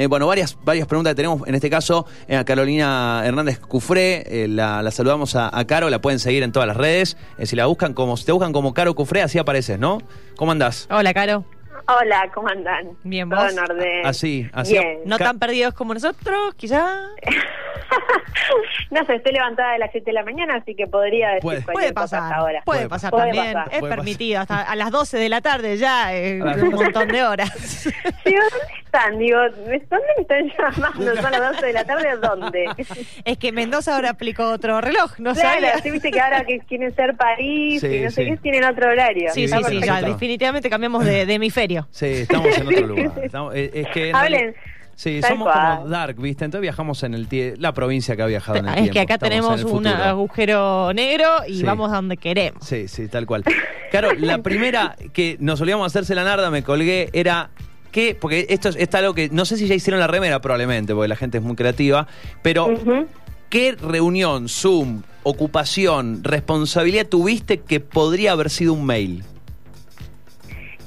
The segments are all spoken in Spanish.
Eh, bueno, varias, varias preguntas que tenemos. En este caso, eh, a Carolina Hernández Cufré, eh, la, la saludamos a, a Caro, la pueden seguir en todas las redes. Eh, si la buscan como, si te buscan como Caro Cufré, así apareces, ¿no? ¿Cómo andás? Hola, Caro. Hola, ¿cómo andan? Bien, Todo ¿vos? en orden. Así, así. Bien. No Ca- tan perdidos como nosotros, quizá. no sé, estoy levantada a las 7 de la mañana, así que podría decir Puede- cualquier Puede cosa pasar. hasta ahora. Puede, pasar también. Puede pasar. Es Puede permitido. Hasta a las 12 de la tarde ya, eh, un 12. montón de horas. Digo, ¿dónde están? Digo, ¿dónde me están llamando? ¿Son las 12 de la tarde o dónde? es que Mendoza ahora aplicó otro reloj, ¿no claro, sabía? sí, viste que ahora que quieren ser París Sí, y no sé sí. qué, tienen otro horario. Sí, sí, sí, ya definitivamente cambiamos de, de hemisferio. Sí, estamos en otro lugar. Estamos- eh, es que en Hablen. realidad- Sí, Tal somos cual. como Dark, ¿viste? Entonces viajamos en el tie- la provincia que ha viajado en el Es tiempo. que acá Estamos tenemos un agujero negro y Sí. vamos a donde queremos. Sí, sí, tal cual. Claro, la primera que nos solíamos hacerse la narda, me colgué, era que, porque esto es, está algo que no sé si ya hicieron la remera probablemente, porque la gente es muy creativa, pero. ¿qué reunión, Zoom, ocupación, responsabilidad tuviste que podría haber sido un mail?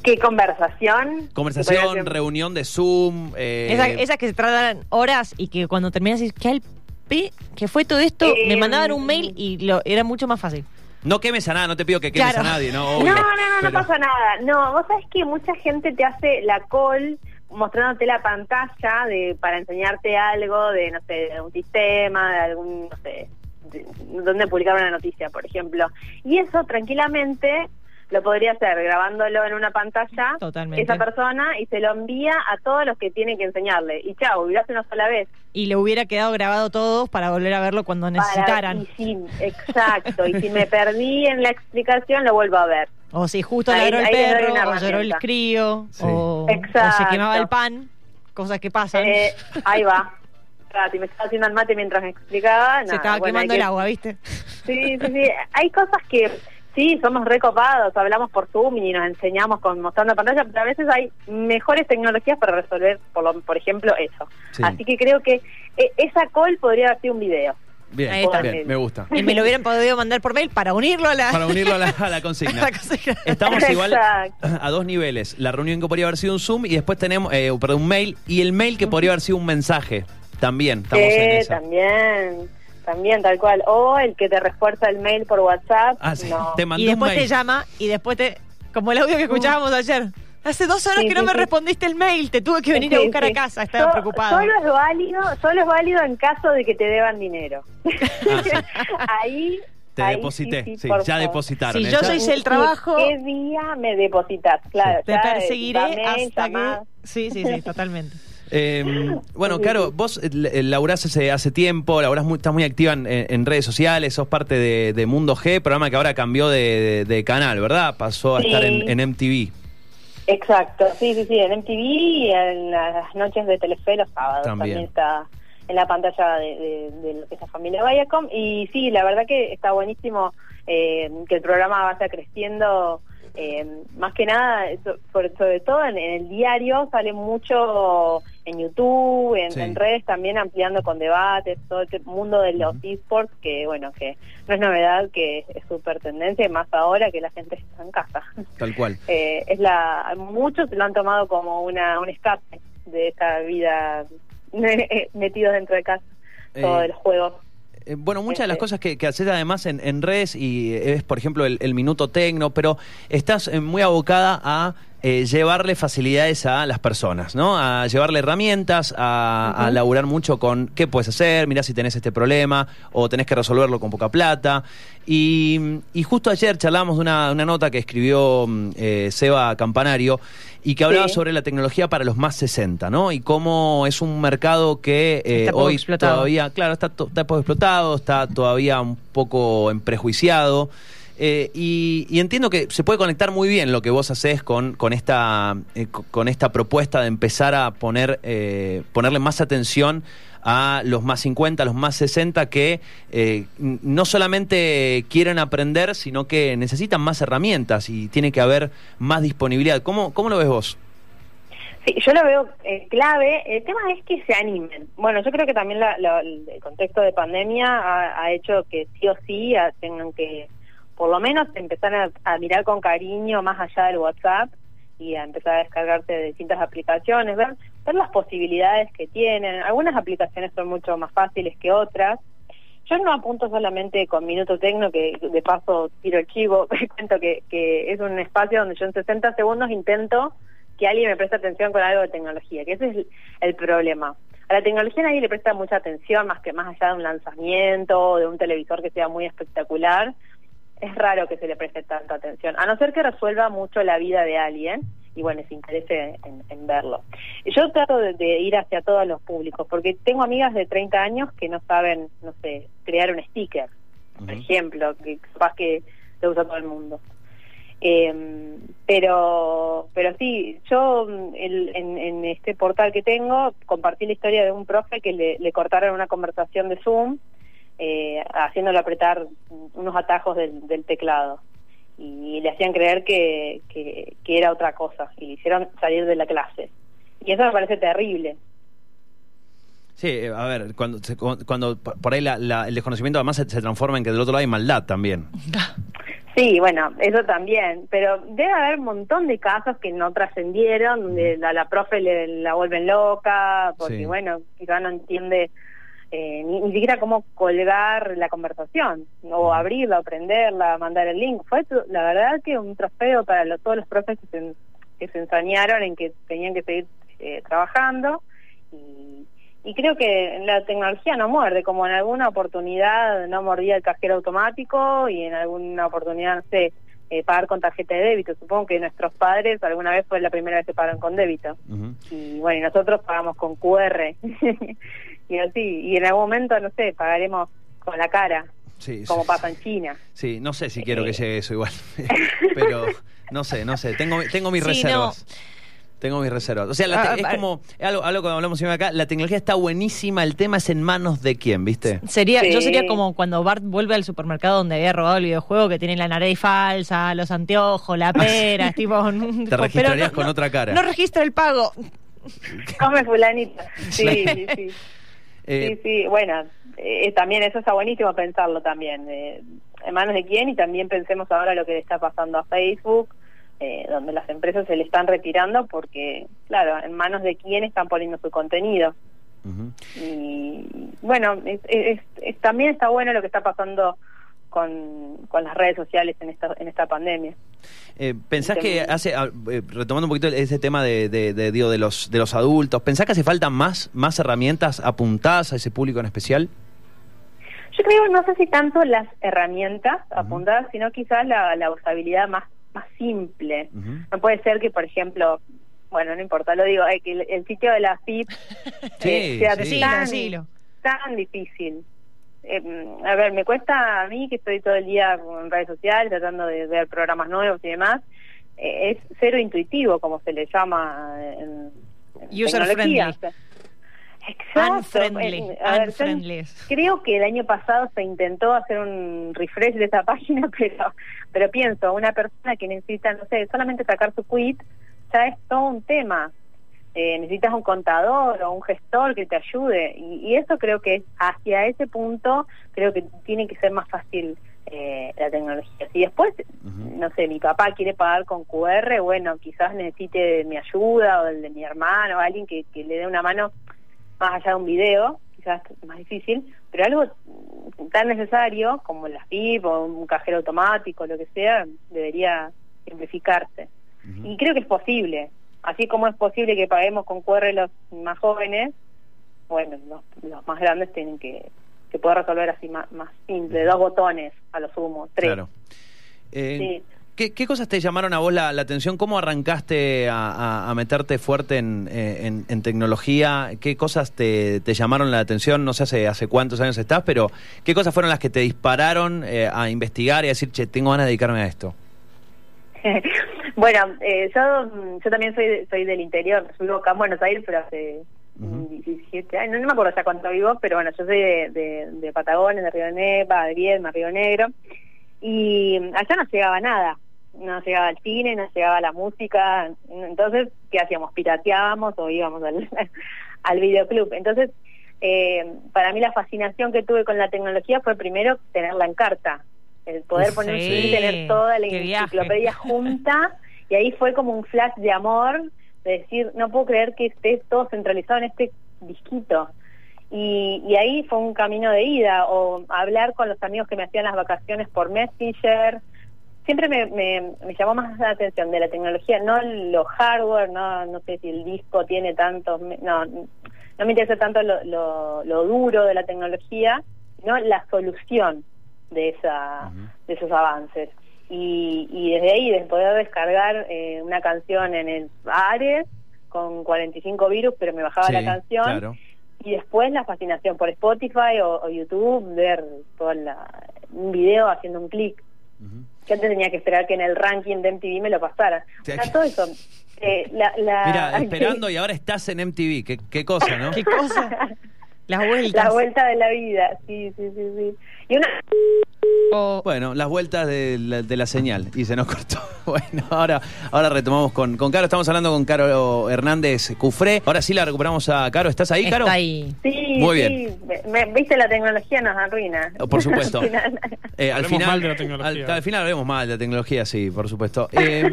¿Qué conversación? Conversación, Que reunión de Zoom. eh, Esa- esas que se tratan horas y que cuando terminas dices, ¿qué al p? ¿Qué fue todo esto? Eh, Me mandaban un mail y lo, era mucho más fácil. No quemes a nada, no te pido que quemes Claro. a nadie, ¿no? No, Obvio, no, no, no pero- pasa nada. No, vos sabés que mucha gente te hace la call mostrándote la pantalla de para enseñarte algo de, no sé, de un sistema, de algún, no sé, de- donde publicar una noticia, por ejemplo. Y eso tranquilamente lo podría hacer grabándolo en una pantalla Totalmente. esa persona y se lo envía a todos los que tiene que enseñarle. Y chao, y lo hace una sola vez. Y le hubiera quedado grabado todo para volver a verlo cuando Para- necesitaran. y si- exacto. y si me perdí en la explicación, lo vuelvo a ver. O si justo Ahí- ladró el perro, o lloró el crío, Sí. o, o se quemaba el pan, cosas que pasan. Eh, ahí va. Si me estaba haciendo el mate mientras me explicaba. se estaba bueno, quemando el agua, ¿viste? Sí, sí, sí. Hay cosas que sí, somos recopados, hablamos por Zoom y nos enseñamos con mostrando pantalla, pero a veces hay mejores tecnologías para resolver, por, lo- por ejemplo, eso. Sí. Así que creo que eh, esa call podría haber sido un video. Bien, Ahí está. bien, me gusta. Y me lo hubieran podido mandar por mail para unirlo a la, Para unirlo a la, a la consigna. a la consigna. Estamos igual Exacto. a dos niveles. La reunión que podría haber sido un Zoom y después tenemos, eh, perdón, un mail. Y el mail que podría haber sido un mensaje. También, estamos en Sí, esa. también, también tal cual. O el que te refuerza el mail por WhatsApp. Ah, sí. no. Te mandó Y un después mail. te llama y después te... Como el audio que escuchábamos ayer. Hace dos horas Sí, que no sí, me sí. respondiste el mail, te tuve que venir a buscar sí. a casa, estaba So- preocupado. Solo es válido, solo es válido en caso de que te deban dinero. Ah, ahí Te ahí deposité. sí, ya favor. depositaron. Si ¿eh? yo Ya- hice el trabajo- ¿Qué día me depositas? Claro, Te perseguiré eh, mail, hasta que... Sí, sí, sí, totalmente. Eh, bueno, claro, vos laburás hace, hace tiempo, laburás muy, estás muy activa en, en redes sociales, sos parte de, de Mundo G, programa que ahora cambió de, de- de canal, ¿verdad? Pasó a Sí. estar en, en MTV. Exacto, sí, sí, sí, en MTV y en las noches de Telefe los sábados También. también, está en la pantalla de, de, de lo que es la familia Viacom y sí, la verdad que está buenísimo eh, que el programa vaya creciendo eh, más que nada, so- sobre, sobre todo en, en el diario sale mucho en YouTube, en, Sí. en redes también ampliando con debates, todo el mundo de los esports que bueno, que no es novedad, que es súper tendencia y más ahora que la gente está en casa. Tal cual. Eh, es la muchos lo han tomado como una un escape de esta vida metidos dentro de casa todo Eh, el juego Eh, bueno, muchas de las Este. cosas que, que haces además en, en redes y es, por ejemplo, el, el minuto tecno, pero estás eh, muy abocada a eh, llevarle facilidades a las personas, ¿no? A llevarle herramientas, a, a Ujú. laburar mucho con qué puedes hacer, mirá si tenés este problema o tenés que resolverlo con poca plata. Y, y justo ayer charlamos de una, una nota que escribió mm, eh, Seba Campanario y que hablaba Sí. sobre la tecnología para los más 60, ¿no? Y cómo es un mercado que eh, Está poco hoy explotado. todavía todavía, claro, está, to- está poco explotado, está todavía un poco en prejuiciado. Eh, y, y entiendo que se puede conectar muy bien lo que vos haces con, con, esta, eh, co- con esta propuesta de empezar a poner eh, ponerle más atención a los más 50, a los más 60 que eh, no solamente quieren aprender, sino que necesitan más herramientas y tiene que haber más disponibilidad. ¿Cómo, cómo lo ves vos? Sí, yo lo veo eh, clave. El tema es que se animen. Bueno, yo creo que también la- la- el contexto de pandemia ha, ha hecho que sí o sí ah, tengan que, por lo menos, empezar a, mirar con cariño más allá del WhatsApp y a empezar a descargarte de distintas aplicaciones, ver, las posibilidades que tienen. Algunas aplicaciones son mucho más fáciles que otras. Yo no apunto solamente con Minuto Tecno, que de paso tiro el chivo, cuento que, que es un espacio donde yo en 60 segundos intento que alguien me preste atención con algo de tecnología, que ese es el problema. A la tecnología nadie le presta mucha atención, más que más allá de un lanzamiento, de un televisor que sea muy espectacular. Es raro que se le preste tanta atención, a no ser que resuelva mucho la vida de alguien y bueno, se interese en, verlo. Yo trato de, ir hacia todos los públicos, porque tengo amigas de 30 años que no saben, no sé, crear un sticker, por ejemplo, que capaz que lo usa todo el mundo. Eh, pero pero sí, yo en, este portal que tengo compartí la historia de un profe que le, cortaron una conversación de Zoom eh, haciéndole apretar unos atajos del, teclado y le hacían creer que, que, era otra cosa y le hicieron salir de la clase. Y eso me parece terrible. Sí, eh, a ver, cuando, cuando por ahí el desconocimiento además se, se, transforma en que del otro lado hay maldad también. Sí, bueno, eso también, pero debe haber un montón de casos que no trascendieron, donde la, la profe le, la vuelven loca, porque bueno, quizá no entiende eh, ni, siquiera cómo colgar la conversación, o abrirla, o prenderla, mandar el link. Fue la verdad que un trofeo para todos los profes que se, que se ensañaron en que tenían que seguir eh, trabajando y y creo que la tecnología no muerde, como en alguna oportunidad no mordía el cajero automático y en alguna oportunidad, no sé, eh, pagar con tarjeta de débito. Supongo que nuestros padres alguna vez fue la primera vez que pagan con débito. Y bueno, y nosotros pagamos con QR. y así, y en algún momento, no sé, pagaremos con la cara. como pasa en China. Sí, no sé si quiero que eh. llegue eso igual, pero no sé, no sé, tengo, tengo mis reservas. Tengo mis reservas. O sea, ah, es como algo, algo que hablamos siempre acá. La tecnología está buenísima. El tema es en manos de quién, ¿viste? Sería, Yo sería como cuando Bart vuelve al supermercado donde había robado el videojuego, que tiene la nariz falsa, los anteojos, la pera. es tipo, Te registrarías con otra cara. No registra el pago. Come fulanita. Sí, sí, sí. Eh, sí, sí. Bueno, eh, también eso está buenísimo pensarlo también. Eh, en manos de quién y también pensemos ahora lo que le está pasando a Facebook eh, donde las empresas se le están retirando porque, claro, en manos de quién están poniendo su contenido. Y bueno, también está bueno lo que está pasando con, con las redes sociales en esta, en esta pandemia. Eh, ¿Pensás que hace, ah, eh, retomando un poquito ese tema de, de, de, de, los, de los adultos, ¿pensás que hace falta más, más herramientas apuntadas a ese público en especial? Yo creo, no sé si tanto las herramientas apuntadas, sino quizás la, la usabilidad más más simple. No puede ser que, por ejemplo, bueno, no importa, lo digo, eh, que el, sitio de la FIP eh, sea tan, difícil. Eh, a ver, me cuesta a mí, que estoy todo el día en redes sociales tratando de ver programas nuevos y demás, es cero intuitivo, como se le llama en, User friendly. Unfriendly. creo que el año pasado se intentó hacer un refresh de esa página, pero pero pienso, una persona que necesita, no sé, solamente sacar su quit, ya es todo un tema. Eh, necesitas un contador o un gestor que te ayude y, eso creo que hacia ese punto creo que tiene que ser más fácil eh, la tecnología. Si después, no sé, mi papá quiere pagar con QR, bueno, quizás necesite mi ayuda o el de mi hermano, o alguien que, que le dé una mano más allá de un video, quizás más difícil, pero algo tan necesario como la FIP o un cajero automático, lo que sea, debería simplificarse. Y creo que es posible. Así como es posible que paguemos con QR los más jóvenes, bueno, los, más grandes tienen que, que poder resolver así más, más simple, dos botones a lo sumo, tres. Claro. Eh, ¿Qué, cosas te llamaron a vos la, atención? ¿Cómo arrancaste a, meterte fuerte en, tecnología? ¿Qué cosas te, llamaron la atención? No sé hace, hace cuántos años estás, pero ¿qué cosas fueron las que te dispararon eh, a investigar y a decir, che, tengo ganas de dedicarme a esto? bueno, eh, yo, yo también soy, soy del interior, vivo acá en Buenos Aires, pero hace 17 años, no, me acuerdo ya cuánto vivo, pero bueno, yo soy de, de, Patagones, de Río Negro, de Viedma, Río Negro, y allá no llegaba nada no llegaba al cine, no llegaba la música, entonces, ¿qué hacíamos? Pirateábamos o íbamos al, al videoclub. Entonces, eh, para mí la fascinación que tuve con la tecnología fue primero tenerla en carta, el poder poner tener toda la enciclopedia junta Y ahí fue como un flash de amor, de decir, no puedo creer que esté todo centralizado en este disquito. Y, y ahí fue un camino de ida, o hablar con los amigos que me hacían las vacaciones por Messenger. Siempre me, me, me llamó más la atención de la tecnología, no lo hardware, no, no sé si el disco tiene tantos, no, no me interesa tanto lo, lo, lo duro de la tecnología, sino la solución de esa de esos avances. Y, y desde ahí, de poder descargar eh, una canción en el Ares con 45 virus, pero me bajaba Sí, la canción. claro. Y después la fascinación por Spotify o, o YouTube, ver todo la, un video haciendo un clic. Ujú. Yo antes tenía que esperar que en el ranking de MTV me lo pasara. O sea, todo eso. eh, la, la- Mira, esperando y ahora estás en MTV. Qué, qué cosa, ¿no? ¿Qué cosa? Las vueltas. La vuelta de la vida, sí, sí, sí, sí. Y una... O- Bueno, las vueltas de la, de la señal y se nos cortó. Bueno, ahora, ahora retomamos con, con Caro. Estamos hablando con Caro Hernández Cufré. Ahora sí la recuperamos a Caro. ¿Estás ahí, Caro? Está ahí. Sí, Muy sí, bien. me- me- viste, la tecnología nos arruina. Oh, Por supuesto. Al final. Eh, al final, mal de la tecnología. Al, al final hablemos mal de la tecnología, sí, por supuesto. Eh,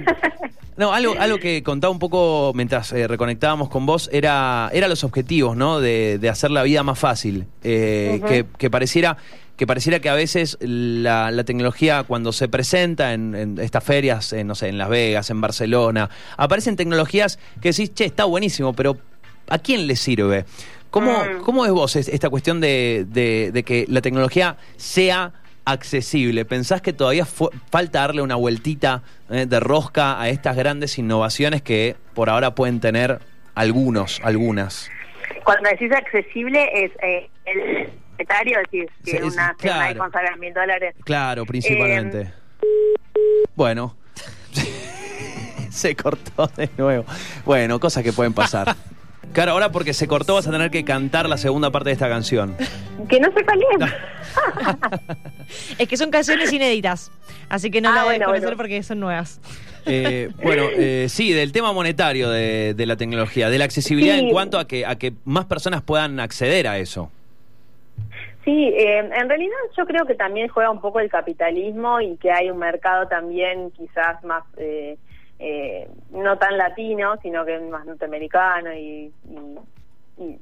no, algo, algo que contaba un poco mientras eh, reconectábamos con vos era, era los objetivos, ¿no? De, de hacer la vida más fácil. Eh, que, que pareciera que pareciera que a veces la, la tecnología cuando se presenta en, en estas ferias, en, no sé, en Las Vegas, en Barcelona, aparecen tecnologías que decís, che, está buenísimo, pero ¿a quién le sirve? ¿Cómo, Mm. ¿Cómo es vos es- esta cuestión de, de- de que la tecnología sea accesible? ¿Pensás que todavía falta darle una vueltita eh, de rosca a estas grandes innovaciones que por ahora pueden tener algunos, algunas? Cuando decís accesible, es eh, el secretario, decís que Sí, es- una claro. a mil dólares. Claro, principalmente. Bueno. se cortó de nuevo. Bueno, cosas que pueden pasar. Claro, ahora porque se cortó vas a tener que cantar la segunda parte de esta canción. Que no sepa leer. Es que son canciones inéditas. Así que no Ah, la debes bueno, conocer bueno. porque son nuevas. Eh, bueno, eh, sí, del tema monetario de, de la tecnología, de la accesibilidad Sí. en cuanto a que, a que más personas puedan acceder a eso. Sí, eh, en realidad yo creo que también juega un poco el capitalismo y que hay un mercado también quizás más, eh, eh, no tan latino, sino que más norteamericano y, y-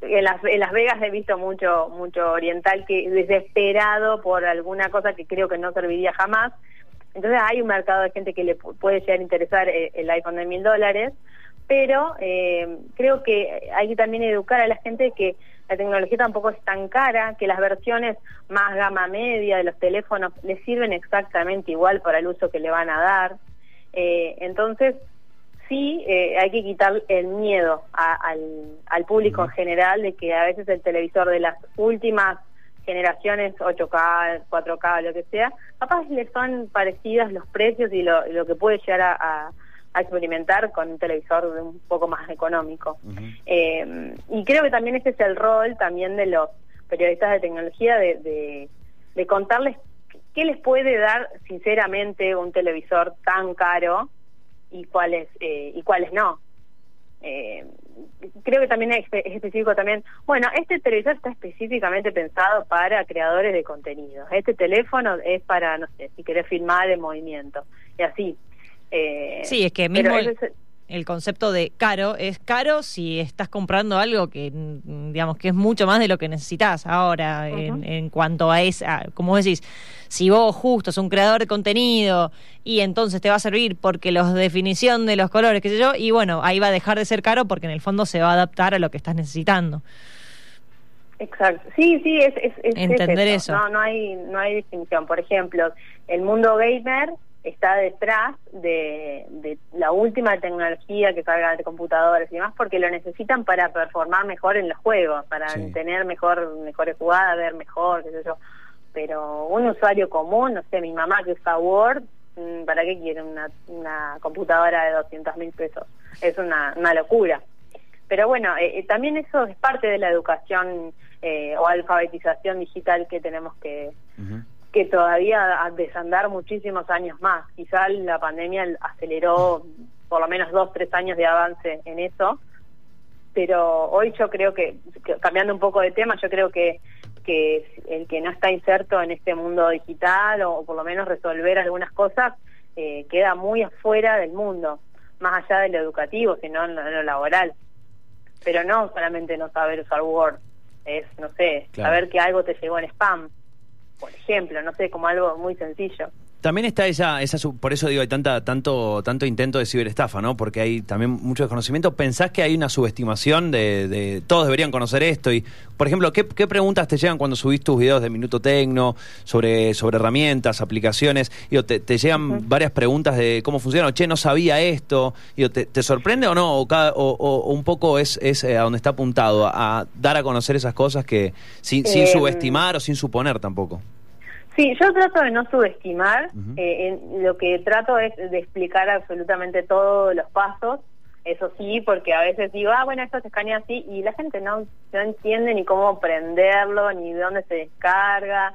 en, las, en Las Vegas he visto mucho, mucho oriental que desesperado por alguna cosa que creo que no serviría jamás. Entonces hay un mercado de gente que le pu- puede llegar a interesar eh, el iPhone de mil dólares, pero eh, creo que hay que también educar a la gente que la tecnología tampoco es tan cara, que las versiones más gama media de los teléfonos les sirven exactamente igual para el uso que le van a dar. Eh, entonces, sí, eh, hay que quitar el miedo a- al, al público en general de que a veces el televisor de las últimas generaciones 8K, 4K, lo que sea, capaz le son parecidas los precios y lo, lo que puede llegar a, a- a experimentar con un televisor de un poco más económico. Eh, y creo que también ese es el rol también de los periodistas de tecnología de, de, de contarles qué les puede dar sinceramente un televisor tan caro y cuáles eh, y cuáles no. Eh, creo que también es, espe- es específico también. Bueno, este televisor está específicamente pensado para creadores de contenido. Este teléfono es para, no sé, si querés filmar en movimiento. Y así. Eh, Sí, es que mismo el, es- el concepto de caro es caro si estás comprando algo que, mm, digamos, que es mucho más de lo que necesitas ahora en, en cuanto a esa, como decís, si vos justo sos un creador de contenido y entonces te va a servir porque la definición de los colores, qué sé yo, y bueno, ahí va a dejar de ser caro porque en el fondo se va a adaptar a lo que estás necesitando. Exacto. Sí, sí, es, es, es- es Entender eso. No, no hay, no hay distinción. Por ejemplo, el mundo gamer está detrás de, de la última tecnología que salga de computadoras y demás porque lo necesitan para performar mejor en los juegos, para Sí. tener mejor mejores jugadas, ver mejor, qué sé yo. Pero un usuario común, no sé, mi mamá que usa Word, mm, ¿para qué quiere una, una computadora de 200 mil pesos? Es una, una locura. Pero bueno, eh, eh, también eso es parte de la educación eh, o alfabetización digital que tenemos que. Que todavía a desandar muchísimos años más. Quizá la pandemia aceleró por lo menos dos, tres años de avance en eso, pero hoy yo creo que, cambiando un poco de tema, yo creo que, que el que no está inserto en este mundo digital o, por lo menos resolver algunas cosas, eh, queda muy afuera del mundo, más allá de lo educativo, sino en lo, en lo laboral. Pero no solamente no saber usar Word, es, no sé, Claro. saber que algo te llegó en spam, por ejemplo, no sé, como algo muy sencillo. También está esa, esa por eso digo, hay tanta, tanto, tanto intento de ciberestafa, ¿no? Porque hay también mucho desconocimiento. ¿Pensás que hay una subestimación de, de todos deberían conocer esto? Y, por ejemplo, ¿qué, qué preguntas te llegan cuando subís tus videos de Minuto Tecno sobre, sobre herramientas, aplicaciones? Digo, te, te llegan varias preguntas de cómo funciona, o che, no sabía esto. Digo, ¿te, te sorprende o no? O, cada- o- o- o un poco es, es eh, a donde está apuntado, a, a dar a conocer esas cosas que sin, sin Eh, subestimar o sin suponer tampoco. Sí, yo trato de no subestimar, eh, en- lo que trato es de explicar absolutamente todos los pasos, eso sí, porque a veces digo, ah, bueno, esto se escanea así, y la gente no, no entiende ni cómo prenderlo, ni de dónde se descarga.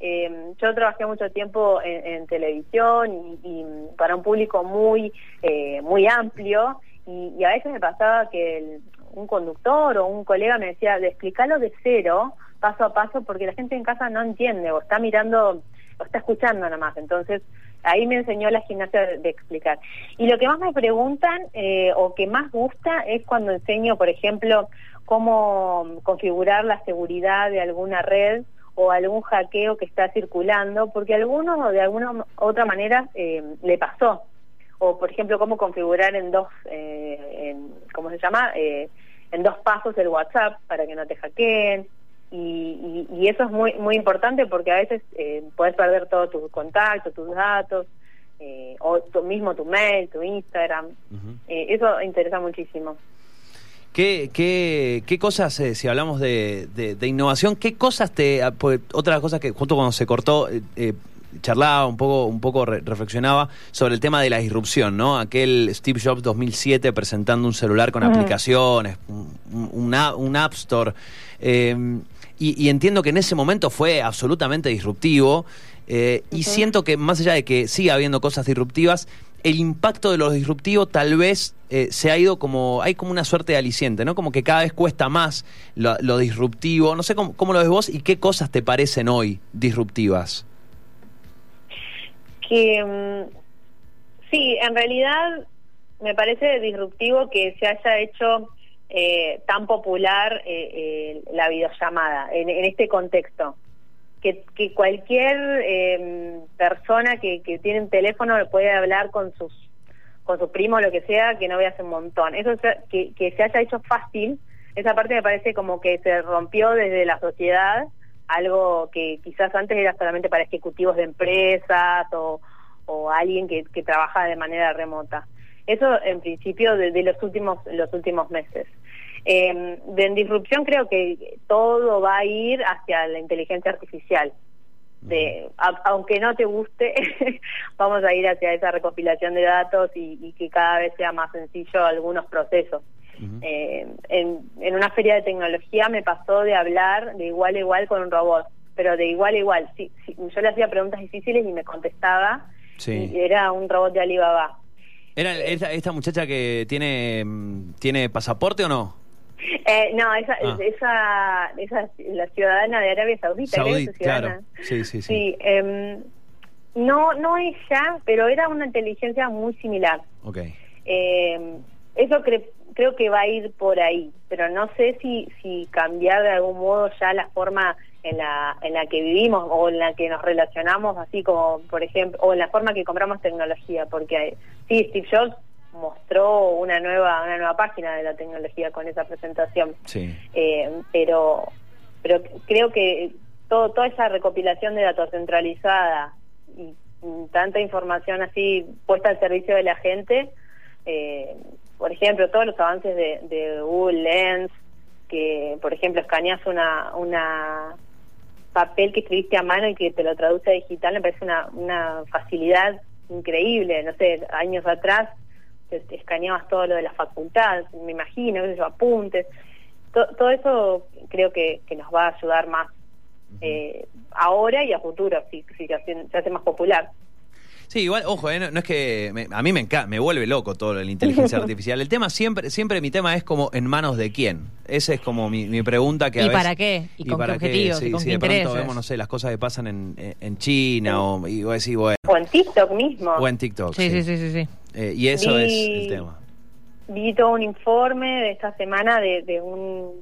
Eh, yo trabajé mucho tiempo en, en televisión y, y para un público muy, eh, muy amplio, y, y a veces me pasaba que el- un conductor o un colega me decía, de explicarlo de cero, paso a paso, porque la gente en casa no entiende o está mirando o está escuchando nada más. Entonces, ahí me enseñó la gimnasia de, explicar. Y lo que más me preguntan eh, o que más gusta es cuando enseño, por ejemplo, cómo configurar la seguridad de alguna red o algún hackeo que está circulando, porque a alguno de alguna otra manera eh, le pasó. O, por ejemplo, cómo configurar en dos, eh, en, ¿cómo se llama? Eh, en dos pasos el WhatsApp para que no te hackeen. Y, y- y eso es muy muy importante porque a veces eh, puedes perder todos tus contactos, tus datos, eh, o tú mismo tu mail, tu Instagram. Eh, eso interesa muchísimo. ¿Qué, qué, qué cosas, eh, si hablamos de, de- de innovación, qué cosas te... ah, porque Otra cosa que justo cuando se cortó, eh, charlaba un poco, un poco re- reflexionaba sobre el tema de la disrupción, ¿no? Aquel Steve Jobs 2007 presentando un celular con aplicaciones, un, un App Store. Y, y entiendo que en ese momento fue absolutamente disruptivo. eh, Y siento que más allá de que siga habiendo cosas disruptivas, el impacto de lo disruptivo tal vez eh, se ha ido como, hay como una suerte de aliciente, ¿no? Como que cada vez cuesta más lo, lo disruptivo. No sé cómo, cómo lo ves vos y qué cosas te parecen hoy disruptivas. Que mm, sí, en realidad me parece disruptivo que se haya hecho eh, tan popular eh, eh, la videollamada en, este contexto. Que, cualquier eh, persona que, tiene un teléfono puede hablar con sus con sus primos, lo que sea, que no veas un montón. Eso que, que se haya hecho fácil, esa parte me parece como que se rompió desde la sociedad, algo que quizás antes era solamente para ejecutivos de empresas o, o alguien que trabaja de manera remota. Eso en principio de, de los últimos los últimos meses. Eh, de en disrupción creo que todo va a ir hacia la inteligencia artificial. De, a- aunque no te guste, vamos a ir hacia esa recopilación de datos y, y que cada vez sea más sencillo algunos procesos. Eh, en, en una feria de tecnología me pasó de hablar de igual a igual con un robot, pero de igual a igual. Sí, sí, yo le hacía preguntas difíciles y me contestaba. Sí. Y era un robot de Alibaba. ¿Era esta, esta muchacha que tiene, tiene pasaporte o no? Eh, no, esa, Ah. esa, esa, la ciudadana de Arabia Saudita, Saudí, claro. Sí, sí, sí. Sí, em, no, no ella, pero era una inteligencia muy similar. Ok. Eh, eso cre- creo que va a ir por ahí, pero no sé si, si cambiar de algún modo ya la forma en la, en la que vivimos o en la que nos relacionamos, así como, por ejemplo, o en la forma que compramos tecnología, porque sí, Steve Jobs mostró una nueva, una nueva página de la tecnología con esa presentación. Sí. Eh, pero pero creo que todo, toda esa recopilación de datos centralizada y, tanta información así puesta al servicio de la gente, eh, por ejemplo, todos los avances de, de Google Lens, que por ejemplo escaneas una, una papel que escribiste a mano y que te lo traduce a digital, me parece una, una facilidad increíble. No sé, años atrás te, te escaneabas todo lo de la facultad, me imagino, qué sé yo, apuntes. To- todo eso creo que, que nos va a ayudar más eh, ahora y a futuro, si, si se, hace, se hace más popular. Sí, igual, ojo, eh, no, no es que me- a mí me encanta, me vuelve loco todo la inteligencia artificial. El tema siempre, siempre mi tema es como en manos de quién. Esa es como mi, mi pregunta que a ¿Y veces- para qué? ¿Y con qué objetivos? Sí, ¿Y con sí, qué de pronto intereses? vemos, no sé, las cosas que pasan en, en China o, y vos decís, bueno, O en TikTok mismo. O en TikTok. Sí, sí, sí, sí. sí. Eh, y eso es el tema. Vi todo un informe de esta semana de, de un,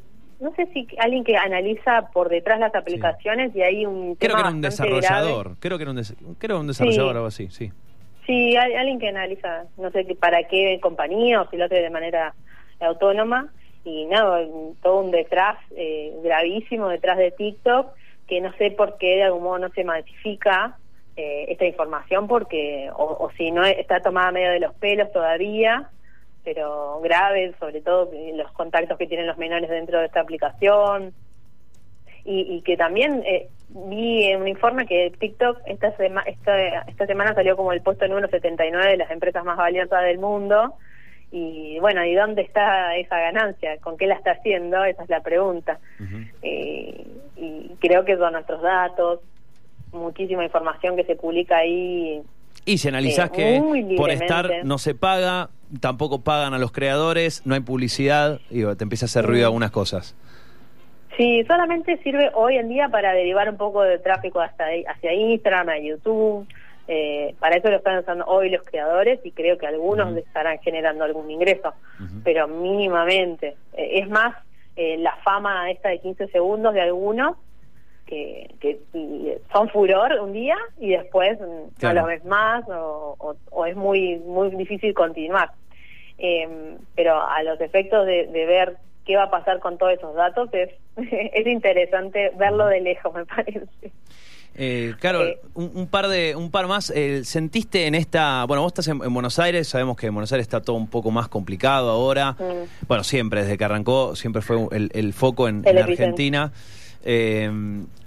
no sé si alguien que analiza por detrás las aplicaciones y hay un Creo tema que era un desarrollador. grave. Creo que era un, des- creo un desarrollador Sí. o algo así, sí. Sí, hay alguien que analiza, no sé qué- para qué compañía o si lo hace de manera autónoma y nada, todo un detrás eh, gravísimo detrás de TikTok que no sé por qué de algún modo no se masifica eh, esta información porque o, o si no está tomada medio de los pelos todavía pero grave sobre todo los contactos que tienen los menores dentro de esta aplicación y, y que también eh, vi en un informe que TikTok esta, sema- esta, esta semana salió como el puesto número 79 de las empresas más valiosas del mundo. Y bueno, ¿y dónde está esa ganancia? ¿Con qué la está haciendo? Esa es la pregunta. Eh, y creo que son nuestros datos, muchísima información que se publica ahí. Y si analizás Eh, que por estar no se paga, tampoco pagan a los creadores, no hay publicidad, y te empieza a hacer ruido algunas cosas. Sí, solamente sirve hoy en día para derivar un poco de tráfico hasta hacia Instagram, a YouTube. Eh, para eso lo están usando hoy los creadores y creo que algunos le estarán generando algún ingreso, pero mínimamente. Eh, es más, eh, la fama esta de 15 segundos de algunos que, que son furor un día y después Claro. no los ves más o, o- o es muy muy difícil continuar. Eh, pero a los efectos de, de ver qué va a pasar con todos esos datos es, es interesante verlo de lejos, me parece. Eh, Carol, Eh, un, un par de un par más. eh, ¿Sentiste en esta, bueno, vos estás en, en Buenos Aires, sabemos que en Buenos Aires está todo un poco más complicado ahora. Mm. Bueno, siempre desde que arrancó siempre fue el, el foco en. Argentina. Eh,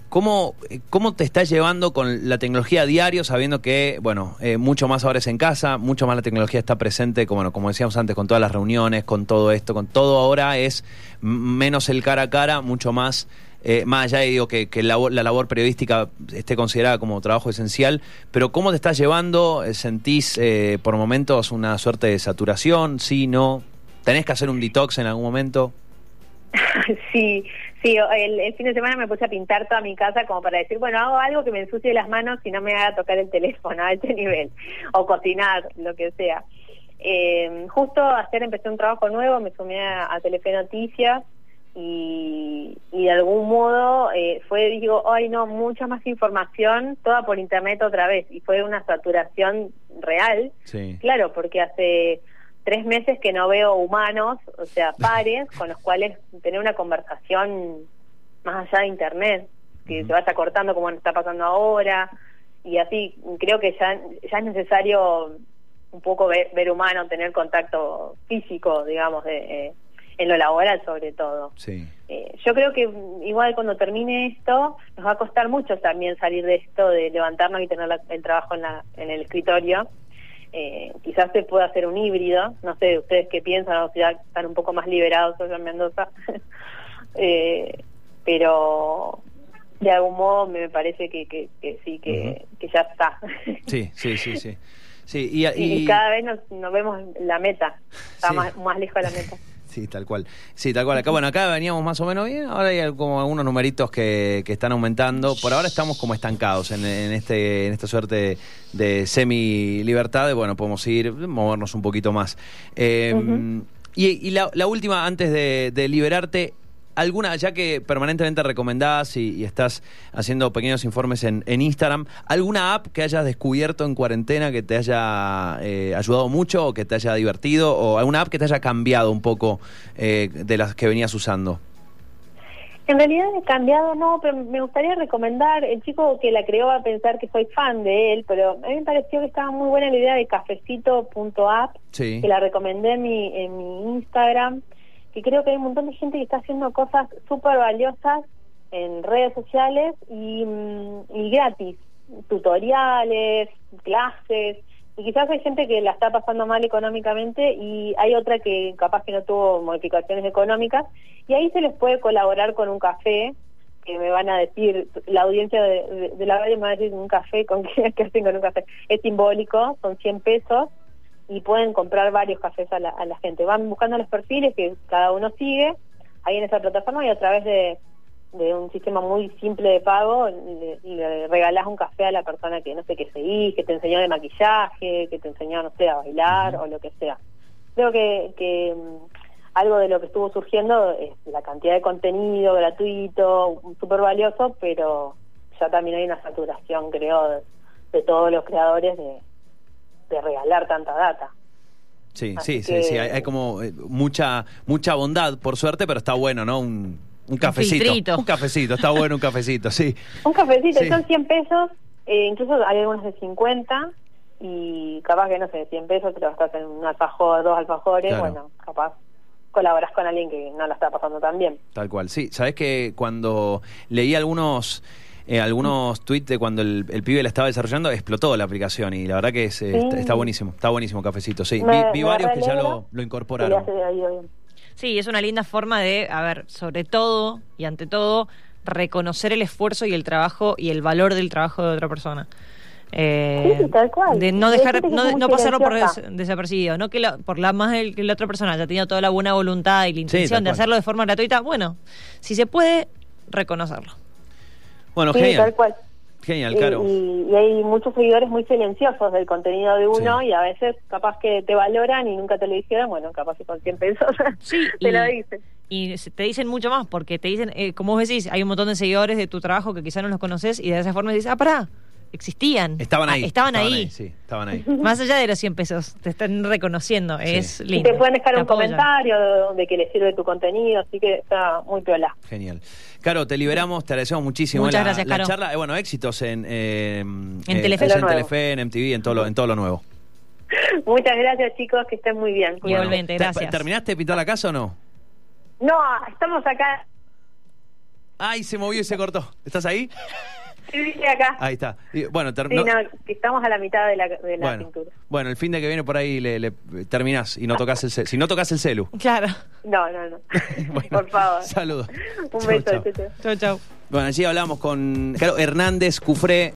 ¿Cómo, ¿Cómo te estás llevando con la tecnología a diario, sabiendo que, bueno, eh, mucho más ahora es en casa, mucho más la tecnología está presente, como, como decíamos antes, con todas las reuniones, con todo esto, con todo ahora es menos el cara a cara, mucho más, eh, más allá de digo, que, que la labor periodística esté considerada como trabajo esencial, pero ¿cómo te estás llevando? Eh, ¿Sentís eh, por momentos una suerte de saturación? ¿Sí, no? ¿Tenés que hacer un detox en algún momento? sí, sí, el, el fin de semana me puse a pintar toda mi casa como para decir, bueno, hago algo que me ensucie las manos y no me haga tocar el teléfono a este nivel, o cocinar, lo que sea. Eh, justo ayer empecé un trabajo nuevo, me sumé a, a Telefe Noticias y, y de algún modo eh, fue, digo, ay no, mucha más información, toda por internet otra vez, y fue una saturación real. Sí. Claro, porque hace tres meses que no veo humanos, o sea, pares, con los cuales tener una conversación más allá de Internet, que Ujú. se vaya cortando como nos está pasando ahora, y así creo que ya, ya es necesario un poco ver, ver humano, tener contacto físico, digamos, de, eh, en lo laboral sobre todo. Sí. Eh, yo creo que igual cuando termine esto nos va a costar mucho también salir de esto de levantarnos y tener la- el trabajo en, la, en el escritorio. Eh, quizás se pueda hacer un híbrido, no sé ustedes qué piensan, o si ya están un poco más liberados hoy en Mendoza, Eh, pero de algún modo me parece que, que, que sí, que, que ya está. Sí, sí, sí, sí. Sí, y, y, y- cada vez nos, nos vemos la meta, está Sí. más, más lejos de la meta. Sí, tal cual. Sí, tal cual. Acá, bueno, acá veníamos más o menos bien. Ahora hay como algunos numeritos que, que están aumentando. Por ahora estamos como estancados en, en este en esta suerte de, semi-libertad. Bueno, podemos ir, movernos un poquito más. Eh. Y, y la, la última, antes de, de liberarte, alguna, ya que permanentemente recomendás y, y estás haciendo pequeños informes en, en Instagram, ¿alguna app que hayas descubierto en cuarentena que te haya eh, ayudado mucho o que te haya divertido? ¿O alguna app que te haya cambiado un poco eh, de las que venías usando? En realidad he cambiado, no, pero me gustaría recomendar, el chico que la creó va a pensar que soy fan de él, pero a mí me pareció que estaba muy buena la idea de cafecito.app, Sí. que la recomendé en mi, en mi Instagram, que creo que hay un montón de gente que está haciendo cosas súper valiosas en redes sociales y, mm, y gratis, tutoriales, clases, y quizás hay gente que la está pasando mal económicamente y hay otra que capaz que no tuvo modificaciones económicas y ahí se les puede colaborar con un café que me van a decir, la audiencia de, la radio me va a decir un café, ¿con qué, con un café? Es simbólico, son 100 pesos y pueden comprar varios cafés a la, a la gente. Van buscando los perfiles que cada uno sigue ahí en esa plataforma y a través de, de un sistema muy simple de pago, le, le regalás un café a la persona que no sé qué seguís, que te enseñó de maquillaje, que te enseñó, no sé, a bailar o lo que sea. Creo que, que mm, algo de lo que estuvo surgiendo es la cantidad de contenido gratuito, súper valioso, pero ya también hay una saturación, creo, de, de todos los creadores de, de regalar tanta data. Sí, Así sí, que- sí, sí, hay, hay como eh, mucha mucha bondad, por suerte, pero está bueno, ¿no? Un, un cafecito. Un cafecito, está bueno un cafecito, sí. Un cafecito, Sí. son 100 pesos, eh, incluso hay algunos de 50 y capaz que, no sé, 100 pesos te lo gastas en un alfajor, dos alfajores, Claro. bueno, capaz colaboras con alguien que no la está pasando tan bien. Tal cual, sí. Sabes que cuando leí algunos eh, algunos tweets de cuando el, el pibe la estaba desarrollando, explotó la aplicación y la verdad que es, eh, Sí. está, está buenísimo, está buenísimo cafecito, sí. Me- vi vi me varios que ya lo, incorporaron. Sí, es una linda forma de, a ver, sobre todo y ante todo, reconocer el esfuerzo y el trabajo y el valor del trabajo de otra persona. Eh, Sí, tal cual. De no dejar, no, no pasarlo por des- desapercibido, no que la- por la más el- que la otra persona haya tenido toda la buena voluntad y la intención de cual. hacerlo de forma gratuita, bueno, si se puede, reconocerlo. Bueno, Sí, genial. tal cual. Genial, Y- Caro. Y, y hay muchos seguidores muy silenciosos del contenido de uno Sí. y a veces capaz que te valoran y nunca te lo dijeron, bueno, capaz que con 100 pesos Sí, te y- lo dicen. Y se- te dicen mucho más, porque te dicen, eh, como vos decís, hay un montón de seguidores de tu trabajo que quizás no los conoces y de esa forma dices, ah, pará, existían. Estaban Ah, ahí. estaban, ahí. Sí, estaban ahí. Más allá de los 100 pesos, te están reconociendo, Sí. es Y lindo. te pueden dejar Te un apoyan. comentario de, que les sirve tu contenido, así que está muy piola. Genial. Caro, te liberamos, te agradecemos muchísimo Muchas la, gracias, la Caro. charla. Eh, bueno, éxitos en, eh, en Telefe. en Lo nuevo. Telefe, en MTV, en todo lo, en todo lo nuevo. Muchas gracias chicos, que estén muy bien. Bueno, Igualmente, ¿te- gracias. ¿Terminaste de pintar la casa o no? No, estamos acá, Ay, se movió y se cortó. ¿Estás ahí? sí, dije acá. Ahí está. Y, bueno, ter- Sí, no- no, que estamos a la mitad de la, de la bueno, pintura. bueno, el fin de que viene por ahí le, le- terminás y no tocas el celu. Si no tocas el celu. Claro. No, no, no. Bueno, Por favor. Saludos. Un Chau, beso. chau. chau, chau. Chau, chau. Bueno, allí hablamos con Caro Hernández Cufré.